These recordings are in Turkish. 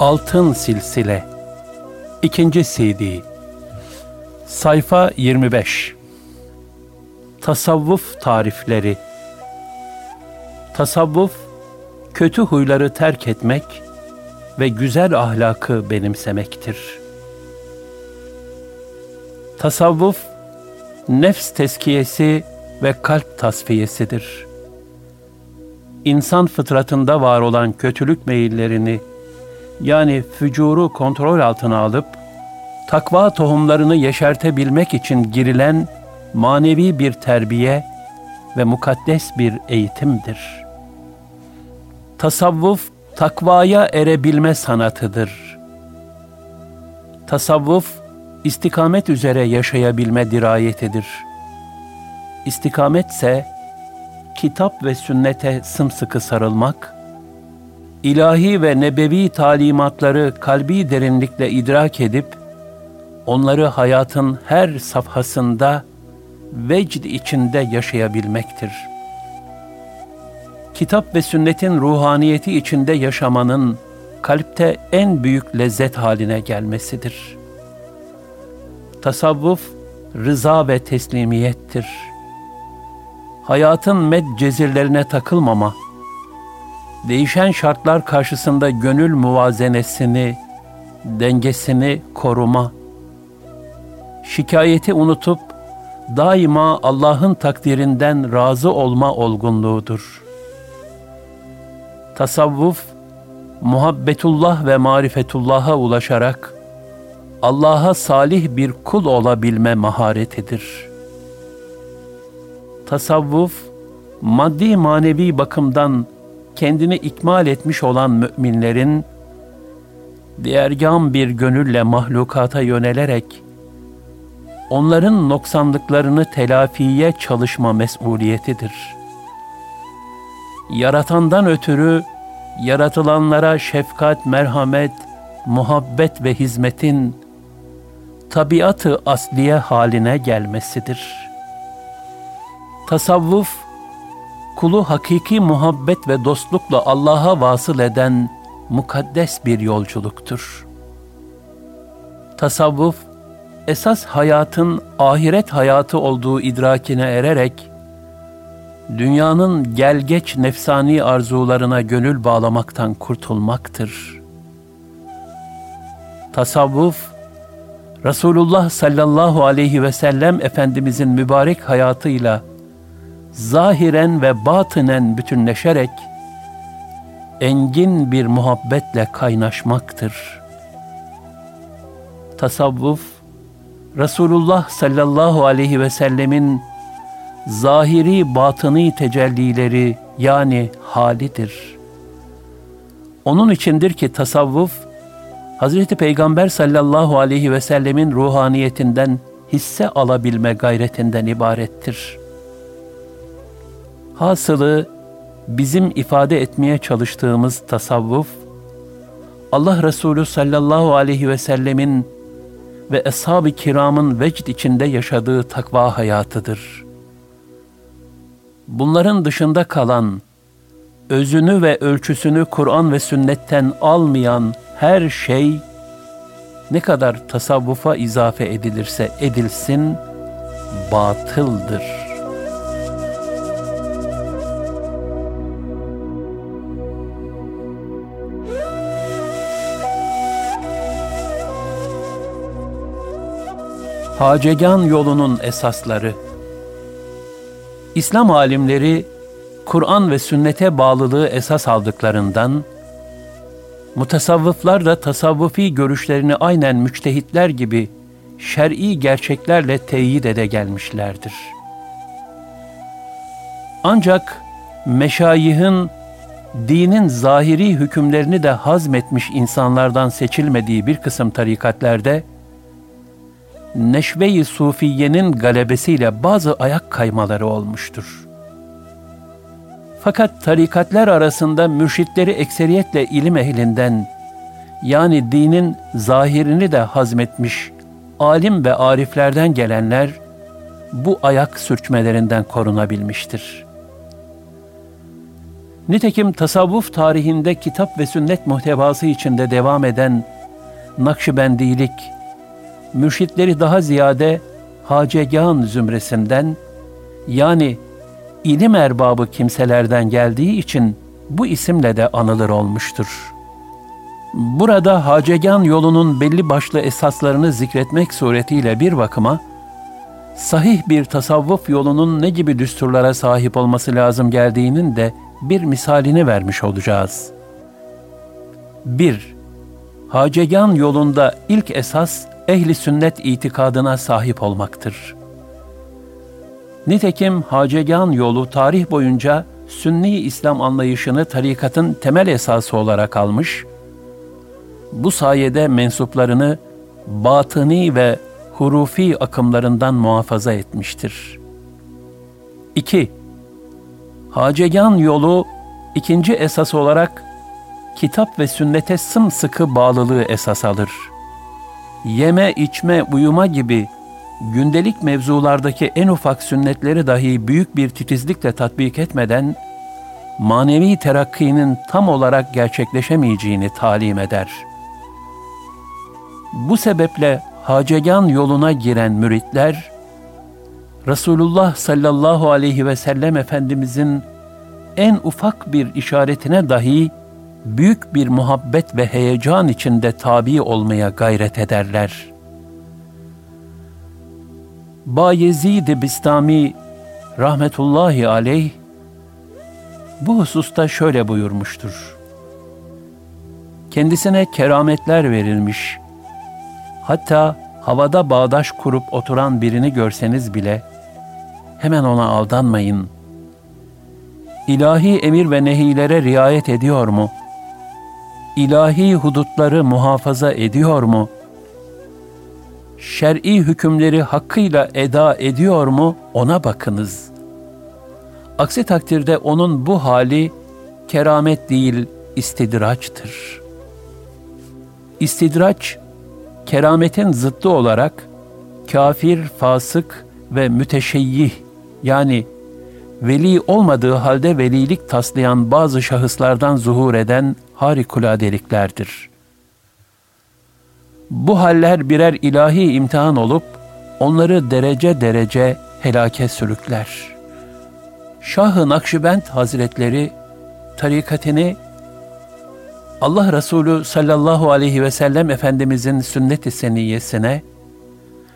Altın Silsile 2. CD Sayfa 25 Tasavvuf Tarifleri Tasavvuf, kötü huyları terk etmek ve güzel ahlakı benimsemektir. Tasavvuf, nefs teskiyesi ve kalp tasfiyesidir. İnsan fıtratında var olan kötülük meyillerini yani fücuru kontrol altına alıp takva tohumlarını yeşertebilmek için girilen manevi bir terbiye ve mukaddes bir eğitimdir. Tasavvuf takvaya erebilme sanatıdır. Tasavvuf istikamet üzere yaşayabilme dirayetidir. İstikametse kitap ve sünnete sımsıkı sarılmak, ilahi ve nebevi talimatları kalbi derinlikle idrak edip, onları hayatın her safhasında vecd içinde yaşayabilmektir. Kitap ve sünnetin ruhaniyeti içinde yaşamanın kalpte en büyük lezzet haline gelmesidir. Tasavvuf, rıza ve teslimiyettir. Hayatın med cezirlerine takılmama, değişen şartlar karşısında gönül muvazenesini, dengesini koruma, şikayeti unutup daima Allah'ın takdirinden razı olma olgunluğudur. Tasavvuf, muhabbetullah ve marifetullah'a ulaşarak Allah'a salih bir kul olabilme maharetidir. Tasavvuf, maddi manevi bakımdan kendini ikmal etmiş olan müminlerin, diğergam bir gönülle mahlukata yönelerek, onların noksanlıklarını telafiye çalışma mesuliyetidir. Yaratandan ötürü, yaratılanlara şefkat, merhamet, muhabbet ve hizmetin tabiatı asliye haline gelmesidir. Tasavvuf, kulu hakiki muhabbet ve dostlukla Allah'a vasıl eden mukaddes bir yolculuktur. Tasavvuf, esas hayatın ahiret hayatı olduğu idrakine ererek, dünyanın gelgeç nefsani arzularına gönül bağlamaktan kurtulmaktır. Tasavvuf, Resulullah sallallahu aleyhi ve sellem Efendimizin mübarek hayatıyla zahiren ve batınen bütünleşerek engin bir muhabbetle kaynaşmaktır. Tasavvuf, Resulullah sallallahu aleyhi ve sellemin zahiri batıni tecellileri yani halidir. Onun içindir ki tasavvuf, Hazreti Peygamber sallallahu aleyhi ve sellemin ruhaniyetinden hisse alabilme gayretinden ibarettir.'' Hasılı bizim ifade etmeye çalıştığımız tasavvuf, Allah Resulü sallallahu aleyhi ve sellemin ve ashab-ı kiramın vecd içinde yaşadığı takva hayatıdır. Bunların dışında kalan, özünü ve ölçüsünü Kur'an ve sünnetten almayan her şey, ne kadar tasavvufa izafe edilirse edilsin, batıldır.'' Hacegan yolunun esasları İslam alimleri Kur'an ve sünnete bağlılığı esas aldıklarından Mutasavvıflar da tasavvufi görüşlerini aynen müçtehitler gibi şer'i gerçeklerle teyit ede gelmişlerdir. Ancak meşayihin dinin zahiri hükümlerini de hazmetmiş insanlardan seçilmediği bir kısım tarikatlerde neşve-i sufiyenin galebesiyle bazı ayak kaymaları olmuştur. Fakat tarikatler arasında mürşitleri ekseriyetle ilim ehlinden, yani dinin zahirini de hazmetmiş alim ve ariflerden gelenler, bu ayak sürçmelerinden korunabilmiştir. Nitekim tasavvuf tarihinde kitap ve sünnet muhtevası içinde devam eden Nakşibendilik, mürşitleri daha ziyade hacegan zümresinden yani ilim erbabı kimselerden geldiği için bu isimle de anılır olmuştur. Burada hacegan yolunun belli başlı esaslarını zikretmek suretiyle bir bakıma, sahih bir tasavvuf yolunun ne gibi düsturlara sahip olması lazım geldiğinin de bir misalini vermiş olacağız. 1. Hacegan yolunda ilk esas ehli sünnet itikadına sahip olmaktır. Nitekim Hacegan yolu tarih boyunca Sünni İslam anlayışını tarikatın temel esası olarak almış, bu sayede mensuplarını batıni ve hurufi akımlarından muhafaza etmiştir. 2. Hacegan yolu ikinci esas olarak kitap ve sünnete sımsıkı bağlılığı esas alır. Yeme, içme, uyuma gibi gündelik mevzulardaki en ufak sünnetleri dahi büyük bir titizlikle tatbik etmeden, manevi terakkinin tam olarak gerçekleşemeyeceğini talim eder. Bu sebeple hacegan yoluna giren müritler, Resulullah sallallahu aleyhi ve sellem Efendimizin en ufak bir işaretine dahi büyük bir muhabbet ve heyecan içinde tabi olmaya gayret ederler. Bayezid Bistami rahmetullahi aleyh bu hususta şöyle buyurmuştur. Kendisine kerametler verilmiş. Hatta havada bağdaş kurup oturan birini görseniz bile hemen ona aldanmayın. İlahi emir ve nehilere riayet ediyor mu? İlahi hudutları muhafaza ediyor mu? Şer'i hükümleri hakkıyla eda ediyor mu? Ona bakınız. Aksi takdirde onun bu hali keramet değil, istidraçtır. İstidraç, kerametin zıttı olarak kafir, fasık ve müteşeyyih yani veli olmadığı halde velilik taslayan bazı şahıslardan zuhur eden harikuladeliklerdir. Bu haller birer ilahi imtihan olup onları derece derece helake sürükler. Şah-ı Nakşibend Hazretleri tarikatini Allah Resulü sallallahu aleyhi ve sellem Efendimizin sünnet-i seniyyesine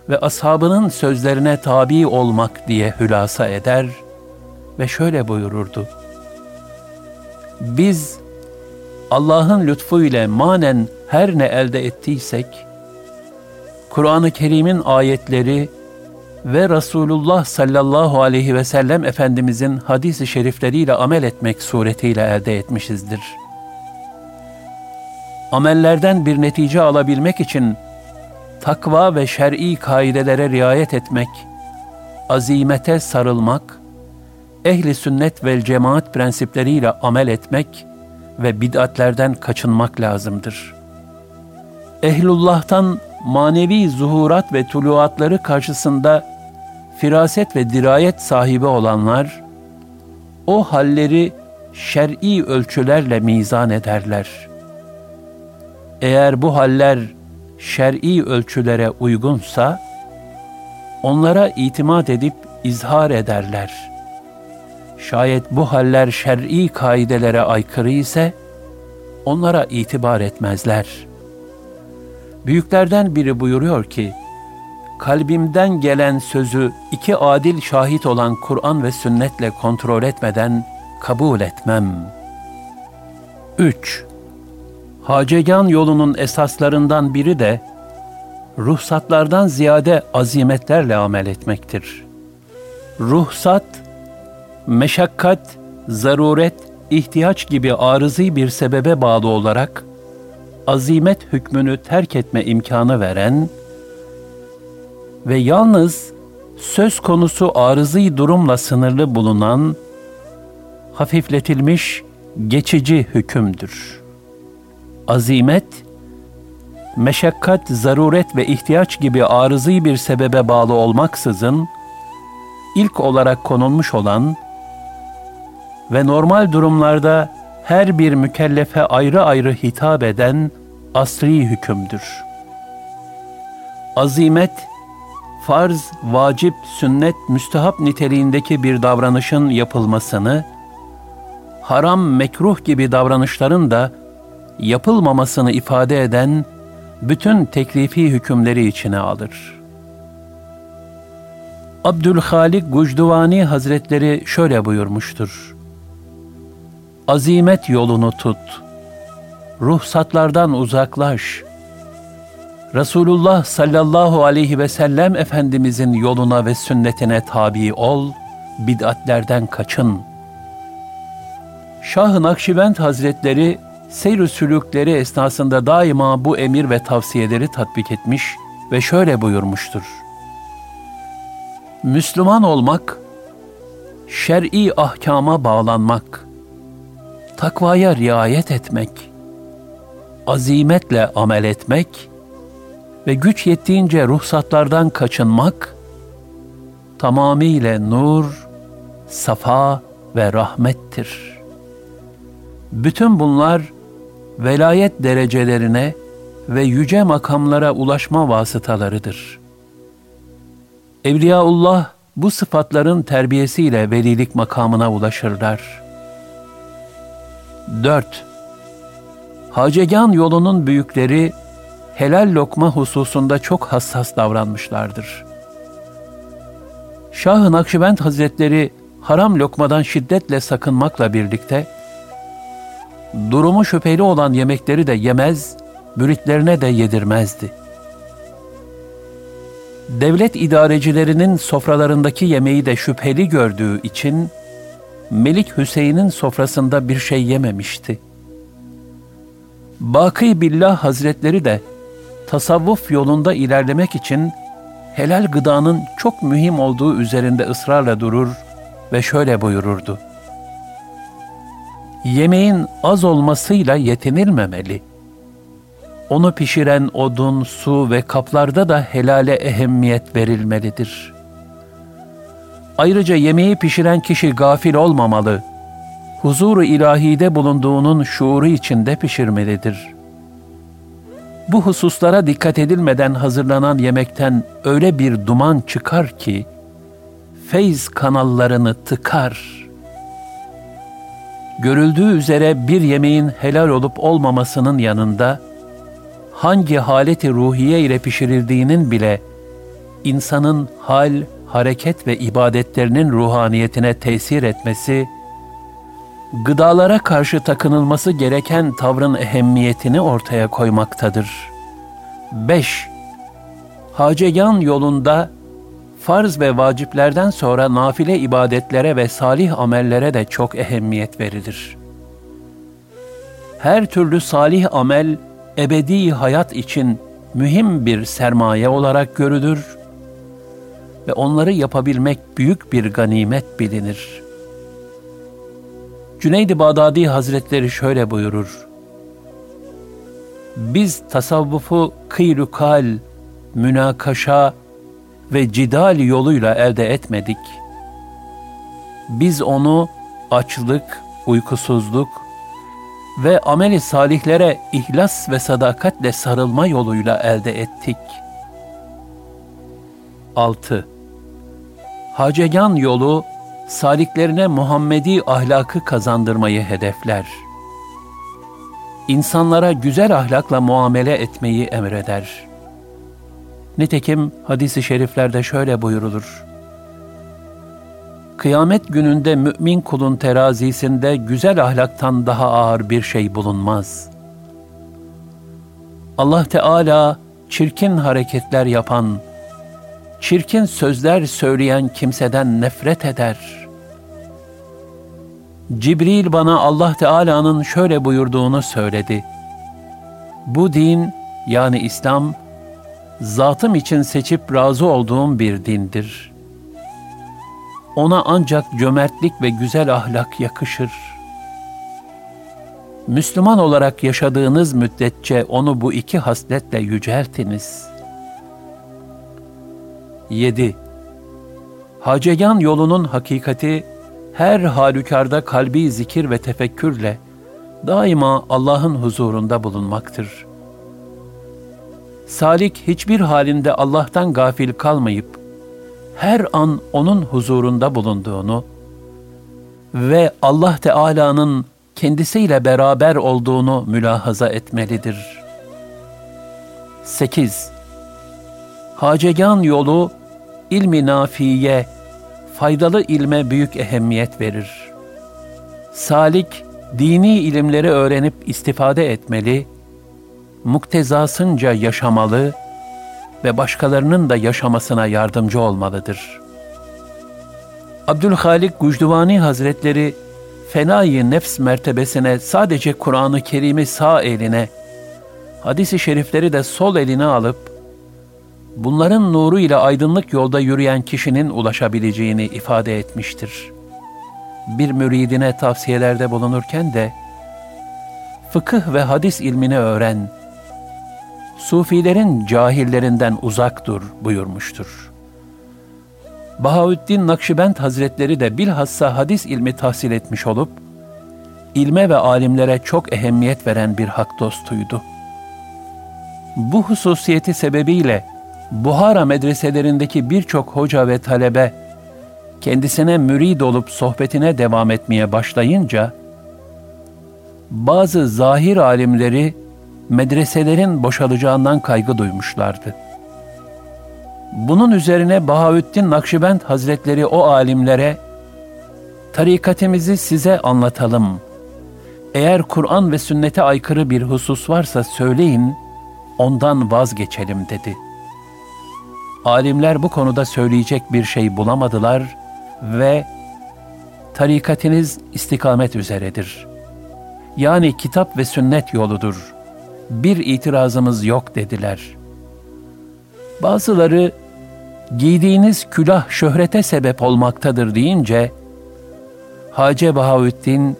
ve ashabının sözlerine tabi olmak diye hülasa eder ve şöyle buyururdu. Biz Allah'ın lütfu ile manen her ne elde ettiysek, Kur'an-ı Kerim'in ayetleri ve Resulullah sallallahu aleyhi ve sellem Efendimizin hadis-i şerifleriyle amel etmek suretiyle elde etmişizdir. Amellerden bir netice alabilmek için takva ve şer'i kaidelere riayet etmek, azimete sarılmak, ehli sünnet ve cemaat prensipleriyle amel etmek ve bid'atlerden kaçınmak lazımdır. Ehlullah'tan manevi zuhurat ve tuluatları karşısında firaset ve dirayet sahibi olanlar, o halleri şer'i ölçülerle mizan ederler. Eğer bu haller şer'i ölçülere uygunsa, onlara itimat edip izhar ederler. Şayet bu haller şer'i kaidelere aykırı ise, onlara itibar etmezler. Büyüklerden biri buyuruyor ki, kalbimden gelen sözü iki adil şahit olan Kur'an ve sünnetle kontrol etmeden kabul etmem. 3. Hacegan yolunun esaslarından biri de ruhsatlardan ziyade azimetlerle amel etmektir. Ruhsat, meşakkat, zaruret, ihtiyaç gibi arızi bir sebebe bağlı olarak azimet hükmünü terk etme imkanı veren ve yalnız söz konusu arızi durumla sınırlı bulunan hafifletilmiş geçici hükümdür. Azimet, meşakkat, zaruret ve ihtiyaç gibi arızi bir sebebe bağlı olmaksızın, ilk olarak konulmuş olan ve normal durumlarda her bir mükellefe ayrı ayrı hitap eden asri hükümdür. Azimet, farz, vacip, sünnet, müstehap niteliğindeki bir davranışın yapılmasını, haram, mekruh gibi davranışların da yapılmamasını ifade eden bütün teklifi hükümleri içine alır. Abdülhalik Gucduvani Hazretleri şöyle buyurmuştur. Azimet yolunu tut, ruhsatlardan uzaklaş, Resulullah sallallahu aleyhi ve sellem Efendimizin yoluna ve sünnetine tabi ol, bid'atlerden kaçın. Şah-ı Nakşibend Hazretleri seyr sülükleri esnasında daima bu emir ve tavsiyeleri tatbik etmiş ve şöyle buyurmuştur. Müslüman olmak, şer'i ahkama bağlanmak, takvaya riayet etmek, azimetle amel etmek ve güç yettiğince ruhsatlardan kaçınmak, tamamıyla nur, safa ve rahmettir. Bütün bunlar velayet derecelerine ve yüce makamlara ulaşma vasıtalarıdır. Evliyaullah bu sıfatların terbiyesiyle velilik makamına ulaşırlar. 4. Hacegan yolunun büyükleri helal lokma hususunda çok hassas davranmışlardır. Şah-ı Nakşibend Hazretleri haram lokmadan şiddetle sakınmakla birlikte, durumu şüpheli olan yemekleri de yemez, müritlerine de yedirmezdi. Devlet idarecilerinin sofralarındaki yemeği de şüpheli gördüğü için, Melik Hüseyin'in sofrasında bir şey yememişti. Baki Billah Hazretleri de tasavvuf yolunda ilerlemek için helal gıdanın çok mühim olduğu üzerinde ısrarla durur ve şöyle buyururdu. Yemeğin az olmasıyla yetinilmemeli. Onu pişiren odun, su ve kaplarda da helale ehemmiyet verilmelidir. Ayrıca yemeği pişiren kişi gafil olmamalı. Huzuru ilahide bulunduğunun şuuru içinde pişirmelidir.'' Bu hususlara dikkat edilmeden hazırlanan yemekten öyle bir duman çıkar ki feyz kanallarını tıkar. Görüldüğü üzere bir yemeğin helal olup olmamasının yanında hangi haleti ruhiye ile pişirildiğinin bile insanın hal, hareket ve ibadetlerinin ruhaniyetine tesir etmesi gıdalara karşı takınılması gereken tavrın ehemmiyetini ortaya koymaktadır. 5. Hacegan yolunda farz ve vaciplerden sonra nafile ibadetlere ve salih amellere de çok ehemmiyet verilir. Her türlü salih amel ebedi hayat için mühim bir sermaye olarak görülür ve onları yapabilmek büyük bir ganimet bilinir.'' Cüneyd-i Bağdadi Hazretleri şöyle buyurur. Biz tasavvufu kıyrukal, münakaşa ve cidal yoluyla elde etmedik. Biz onu açlık, uykusuzluk ve ameli salihlere ihlas ve sadakatle sarılma yoluyla elde ettik. 6. Hacegan yolu saliklerine Muhammedi ahlakı kazandırmayı hedefler. İnsanlara güzel ahlakla muamele etmeyi emreder. Nitekim hadisi şeriflerde şöyle buyurulur. Kıyamet gününde mümin kulun terazisinde güzel ahlaktan daha ağır bir şey bulunmaz. Allah Teala çirkin hareketler yapan, çirkin sözler söyleyen kimseden nefret eder. Cibril bana Allah Teala'nın şöyle buyurduğunu söyledi. Bu din yani İslam zatım için seçip razı olduğum bir dindir. Ona ancak cömertlik ve güzel ahlak yakışır. Müslüman olarak yaşadığınız müddetçe onu bu iki hasletle yüceltiniz. 7. Hacegan yolunun hakikati her halükarda kalbi zikir ve tefekkürle daima Allah'ın huzurunda bulunmaktır. Salik hiçbir halinde Allah'tan gafil kalmayıp her an onun huzurunda bulunduğunu ve Allah Teala'nın kendisiyle beraber olduğunu mülahaza etmelidir. 8. Hacegan yolu ilmi nafiye, faydalı ilme büyük ehemmiyet verir. Salik, dini ilimleri öğrenip istifade etmeli, muktezasınca yaşamalı ve başkalarının da yaşamasına yardımcı olmalıdır. Abdülhalik Gucduvani Hazretleri fenayı nefs mertebesine sadece Kur'an-ı Kerim'i sağ eline, hadisi şerifleri de sol eline alıp, bunların nuru ile aydınlık yolda yürüyen kişinin ulaşabileceğini ifade etmiştir. Bir müridine tavsiyelerde bulunurken de, fıkıh ve hadis ilmini öğren, Sufilerin cahillerinden uzak dur buyurmuştur. Bahaüddin Nakşibend Hazretleri de bilhassa hadis ilmi tahsil etmiş olup, ilme ve alimlere çok ehemmiyet veren bir hak dostuydu. Bu hususiyeti sebebiyle Buhara medreselerindeki birçok hoca ve talebe kendisine mürid olup sohbetine devam etmeye başlayınca, bazı zahir alimleri medreselerin boşalacağından kaygı duymuşlardı. Bunun üzerine Bahaüddin Nakşibend Hazretleri o alimlere, tarikatimizi size anlatalım. Eğer Kur'an ve sünnete aykırı bir husus varsa söyleyin, ondan vazgeçelim dedi. Alimler bu konuda söyleyecek bir şey bulamadılar ve tarikatiniz istikamet üzeredir. Yani kitap ve sünnet yoludur. Bir itirazımız yok dediler. Bazıları giydiğiniz külah şöhrete sebep olmaktadır deyince, Hace Bahaüddin,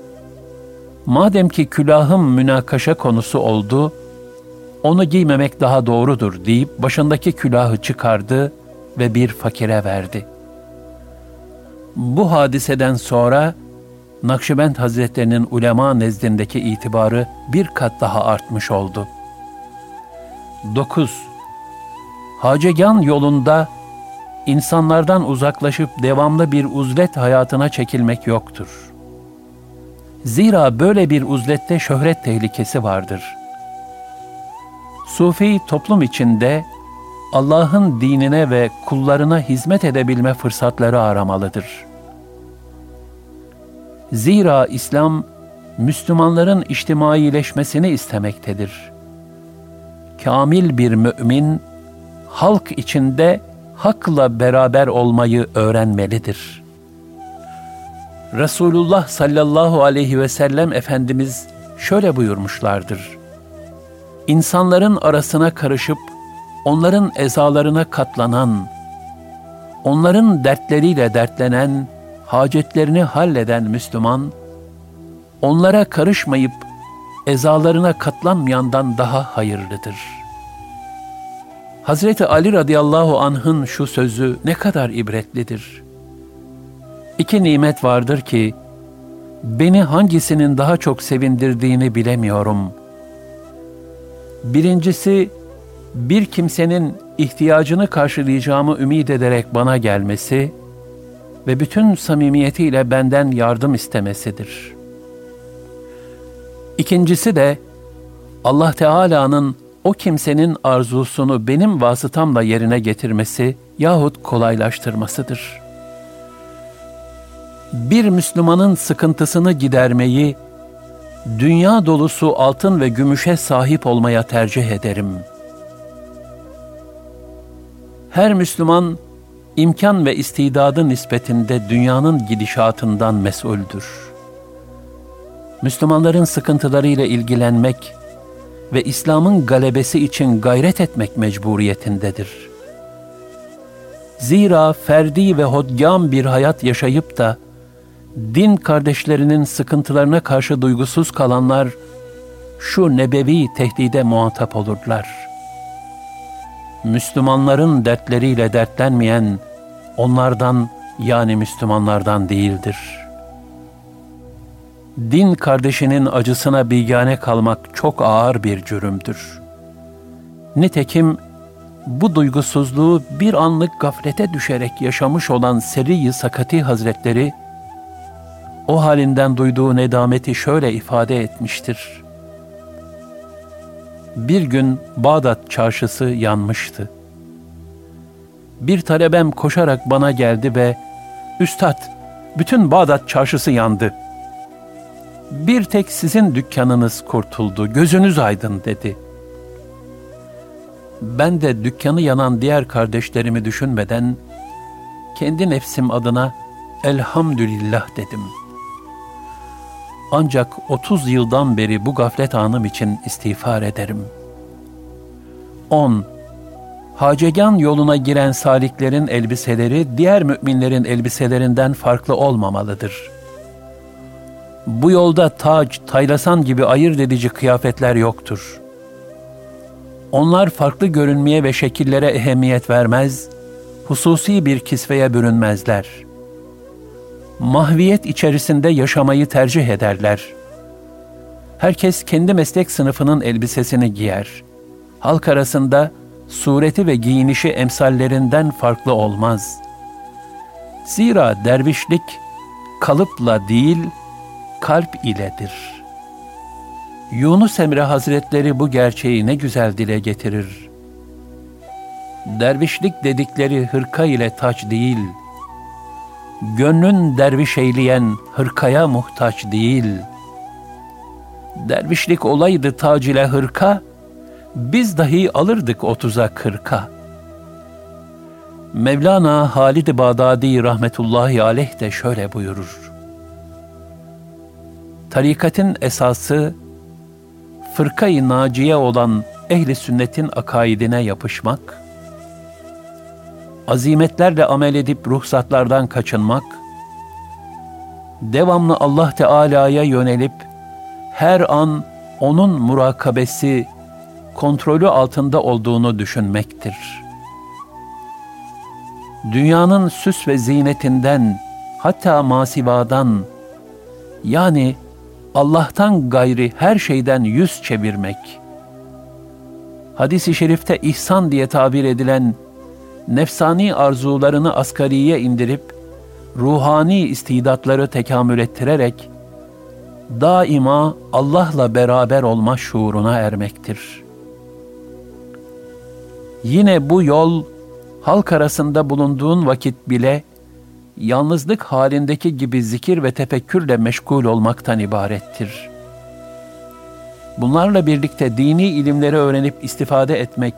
madem ki külahım münakaşa konusu oldu, onu giymemek daha doğrudur deyip başındaki külahı çıkardı ve bir fakire verdi. Bu hadiseden sonra Nakşibend Hazretlerinin ulema nezdindeki itibarı bir kat daha artmış oldu. 9. Hacegan yolunda insanlardan uzaklaşıp devamlı bir uzlet hayatına çekilmek yoktur. Zira böyle bir uzlette şöhret tehlikesi vardır. Sufi toplum içinde Allah'ın dinine ve kullarına hizmet edebilme fırsatları aramalıdır. Zira İslam, Müslümanların içtimaileşmesini istemektedir. Kamil bir mümin, halk içinde hakla beraber olmayı öğrenmelidir. Resulullah sallallahu aleyhi ve sellem Efendimiz şöyle buyurmuşlardır. İnsanların arasına karışıp onların ezalarına katlanan, onların dertleriyle dertlenen, hacetlerini halleden Müslüman, onlara karışmayıp ezalarına katlanmayandan daha hayırlıdır.'' Hazreti Ali radıyallahu anh'ın şu sözü ne kadar ibretlidir. İki nimet vardır ki, beni hangisinin daha çok sevindirdiğini bilemiyorum. Birincisi, bir kimsenin ihtiyacını karşılayacağımı ümit ederek bana gelmesi ve bütün samimiyetiyle benden yardım istemesidir. İkincisi de, Allah Teala'nın o kimsenin arzusunu benim vasıtamla yerine getirmesi yahut kolaylaştırmasıdır. Bir Müslümanın sıkıntısını gidermeyi, dünya dolusu altın ve gümüşe sahip olmaya tercih ederim. Her Müslüman imkan ve istidadı nispetinde dünyanın gidişatından mesuldür. Müslümanların sıkıntılarıyla ilgilenmek ve İslam'ın galebesi için gayret etmek mecburiyetindedir. Zira ferdi ve hodgam bir hayat yaşayıp da din kardeşlerinin sıkıntılarına karşı duygusuz kalanlar şu nebevi tehdide muhatap olurlar. Müslümanların dertleriyle dertlenmeyen onlardan yani Müslümanlardan değildir. Din kardeşinin acısına bigane kalmak çok ağır bir cürümdür. Nitekim bu duygusuzluğu bir anlık gaflete düşerek yaşamış olan Seri-i Sakati Hazretleri, o halinden duyduğu nedameti şöyle ifade etmiştir. Bir gün Bağdat çarşısı yanmıştı. Bir talebem koşarak bana geldi ve ''Üstad, bütün Bağdat çarşısı yandı. Bir tek sizin dükkanınız kurtuldu, gözünüz aydın.'' dedi. Ben de dükkanı yanan diğer kardeşlerimi düşünmeden kendi nefsim adına elhamdülillah dedim.'' Ancak 30 yıldan beri bu gaflet anım için istiğfar ederim. 10. Hacegan yoluna giren saliklerin elbiseleri diğer müminlerin elbiselerinden farklı olmamalıdır. Bu yolda tac, taylasan gibi ayırt edici kıyafetler yoktur. Onlar farklı görünmeye ve şekillere ehemmiyet vermez, hususi bir kisveye bürünmezler.'' Mahviyet içerisinde yaşamayı tercih ederler. Herkes kendi meslek sınıfının elbisesini giyer. Halk arasında sureti ve giyinişi emsallerinden farklı olmaz. Zira dervişlik kalıpla değil, kalp iledir. Yunus Emre Hazretleri bu gerçeği ne güzel dile getirir. Dervişlik dedikleri hırka ile taç değil.'' Gönlün derviş eyleyen hırkaya muhtaç değil. Dervişlik olaydı tac ile hırka, biz dahi alırdık otuza kırka. Mevlana Halid-i Bağdadi rahmetullahi aleyh de şöyle buyurur. Tarikatın esası, fırkayı naciye olan ehli sünnetin akaidine yapışmak, azimetlerle amel edip ruhsatlardan kaçınmak, devamlı Allah Teala'ya yönelip her an onun murakabesi, kontrolü altında olduğunu düşünmektir. Dünyanın süs ve zinetinden, hatta masivadan, yani Allah'tan gayri her şeyden yüz çevirmek, hadis-i şerifte ihsan diye tabir edilen nefsani arzularını asgariye indirip, ruhani istidatları tekamül ettirerek, daima Allah'la beraber olma şuuruna ermektir. Yine bu yol, halk arasında bulunduğun vakit bile, yalnızlık halindeki gibi zikir ve tefekkürle meşgul olmaktan ibarettir. Bunlarla birlikte dini ilimleri öğrenip istifade etmek,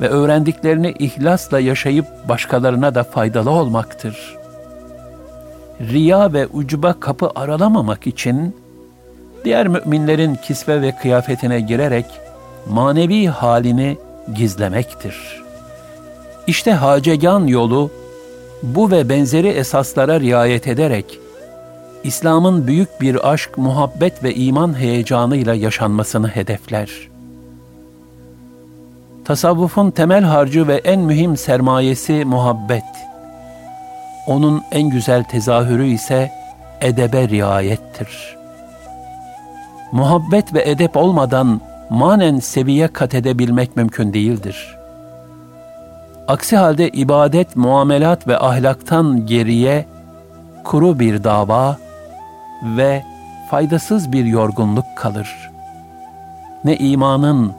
ve öğrendiklerini ihlasla yaşayıp başkalarına da faydalı olmaktır. Riya ve ucuba kapı aralamamak için diğer müminlerin kisve ve kıyafetine girerek manevi halini gizlemektir. İşte hacegan yolu bu ve benzeri esaslara riayet ederek İslam'ın büyük bir aşk, muhabbet ve iman heyecanıyla yaşanmasını hedefler.'' Tasavvufun temel harcı ve en mühim sermayesi muhabbet. Onun en güzel tezahürü ise edebe riayettir. Muhabbet ve edep olmadan manen seviye kat edebilmek mümkün değildir. Aksi halde ibadet, muamelat ve ahlaktan geriye kuru bir dava ve faydasız bir yorgunluk kalır. Ne imanın,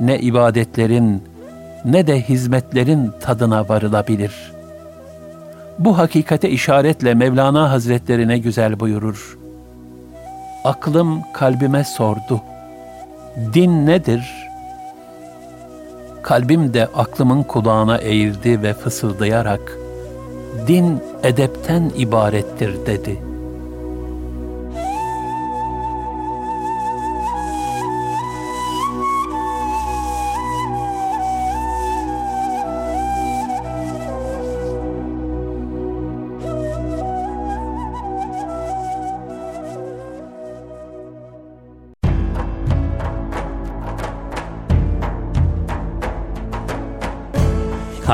ne ibadetlerin ne de hizmetlerin tadına varılabilir. Bu hakikate işaretle Mevlana Hazretleri ne güzel buyurur. aklım kalbime sordu. Din nedir? Kalbim de aklımın kulağına eğildi ve fısıldayarak, din edepten ibarettir dedi.''